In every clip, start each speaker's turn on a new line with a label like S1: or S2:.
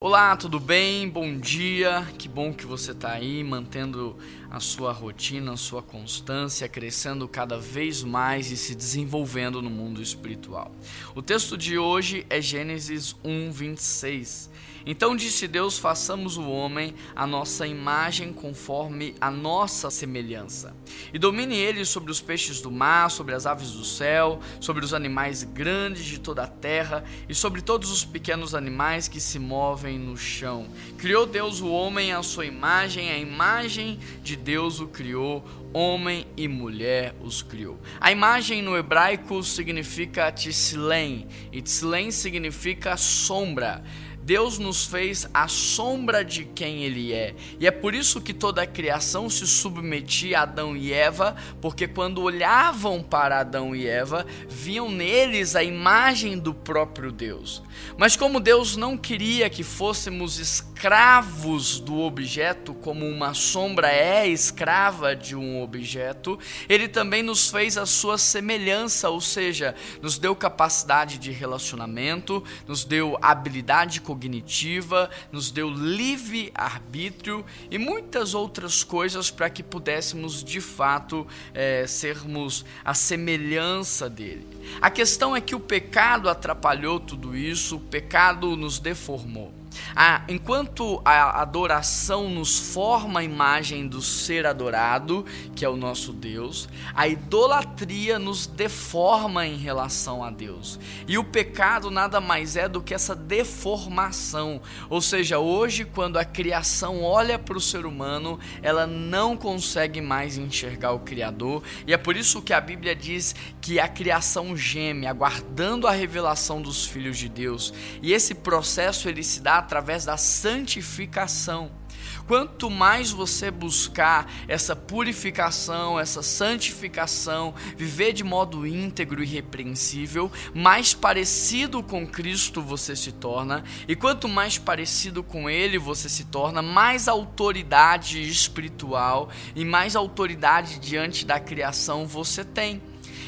S1: Olá, tudo bem? Bom dia. Que bom que você está aí, mantendo a sua rotina, a sua constância, crescendo cada vez mais e se desenvolvendo no mundo espiritual. O texto de hoje é Gênesis 1, 26. Então disse Deus: façamos o homem a nossa imagem conforme a nossa semelhança. E domine ele sobre os peixes do mar, sobre as aves do céu, sobre os animais grandes de toda a terra e sobre todos os pequenos animais que se movem no chão. Criou Deus o homem à sua imagem, a imagem de Deus o criou, homem e mulher os criou. A imagem no hebraico significa Tsilen, e Tsilen significa sombra. Deus nos fez à sombra de quem Ele é. E é por isso que toda a criação se submetia a Adão e Eva, porque quando olhavam para Adão e Eva, viam neles a imagem do próprio Deus. Mas como Deus não queria que fôssemos escravos do objeto, como uma sombra é escrava de um objeto, Ele também nos fez a sua semelhança, ou seja, nos deu capacidade de relacionamento, nos deu habilidade cognitiva cognitiva, nos deu livre arbítrio e muitas outras coisas para que pudéssemos de fato é, sermos a semelhança dele. A questão é que o pecado atrapalhou tudo isso, o pecado nos deformou. Enquanto a adoração nos forma a imagem do ser adorado, que é o nosso Deus, a idolatria nos deforma em relação a Deus. E o pecado nada mais é do que essa deformação. Ou seja, hoje, quando a criação olha para o ser humano, ela não consegue mais enxergar o Criador. E é por isso que a Bíblia diz que a criação geme, aguardando a revelação dos filhos de Deus. E esse processo ele se dá através da santificação. Quanto mais você buscar essa purificação, essa santificação, viver de modo íntegro e irrepreensível, mais parecido com Cristo você se torna, e quanto mais parecido com Ele você se torna, mais autoridade espiritual e mais autoridade diante da criação você tem.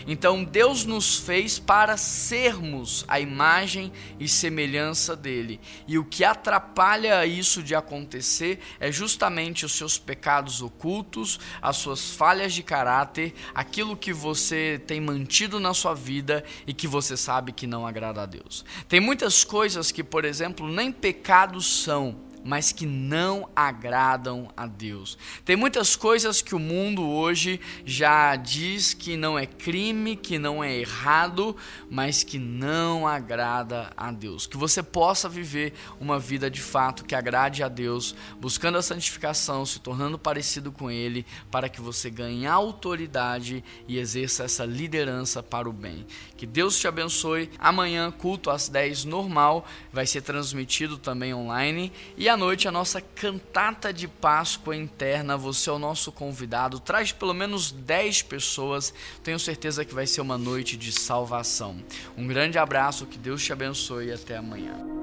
S1: Então Deus nos fez para sermos a imagem e semelhança dele. E o que atrapalha isso de acontecer é justamente os seus pecados ocultos, as suas falhas de caráter, aquilo que você tem mantido na sua vida e que você sabe que não agrada a Deus. Tem muitas coisas que, por exemplo, nem pecados são mas que não agradam a Deus. Tem muitas coisas que o mundo hoje já diz que não é crime, que não é errado, mas que não agrada a Deus. Que você possa viver uma vida de fato que agrade a Deus, buscando a santificação, se tornando parecido com Ele, para que você ganhe autoridade e exerça essa liderança para o bem. Que Deus te abençoe. Amanhã, culto às 10 normal, vai ser transmitido também online. E à noite a nossa cantata de Páscoa interna. Você é o nosso convidado. Traz pelo menos 10 pessoas. Tenho certeza que vai ser uma noite de salvação. Um grande abraço, que Deus te abençoe e até amanhã.